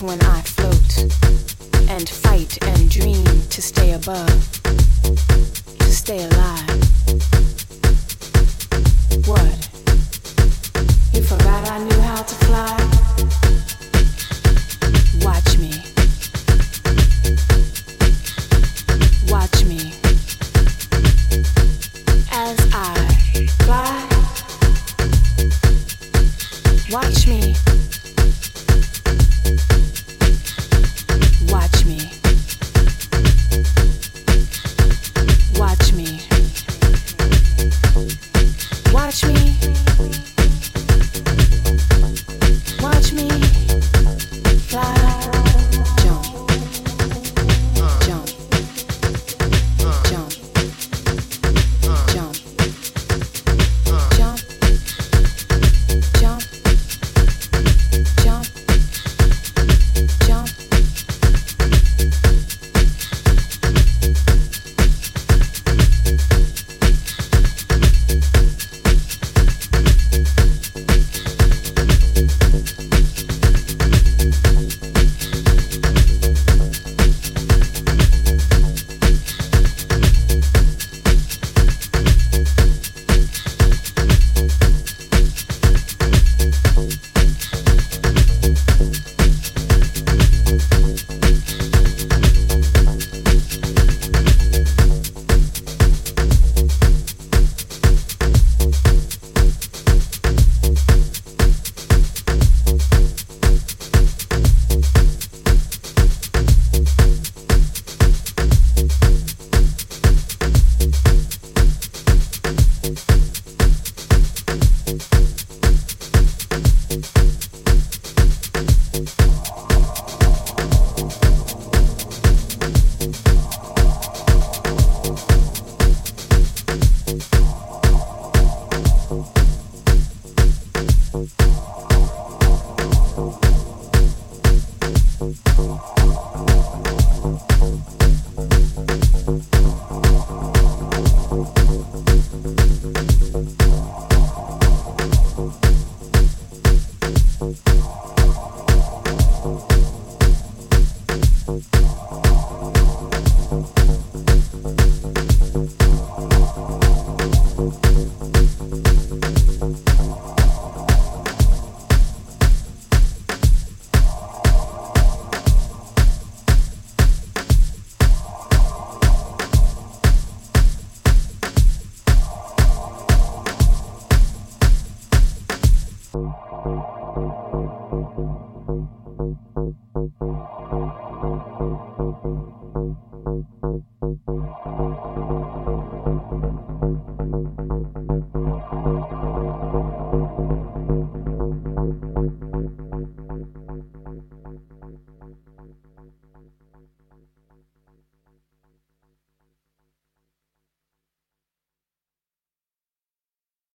when I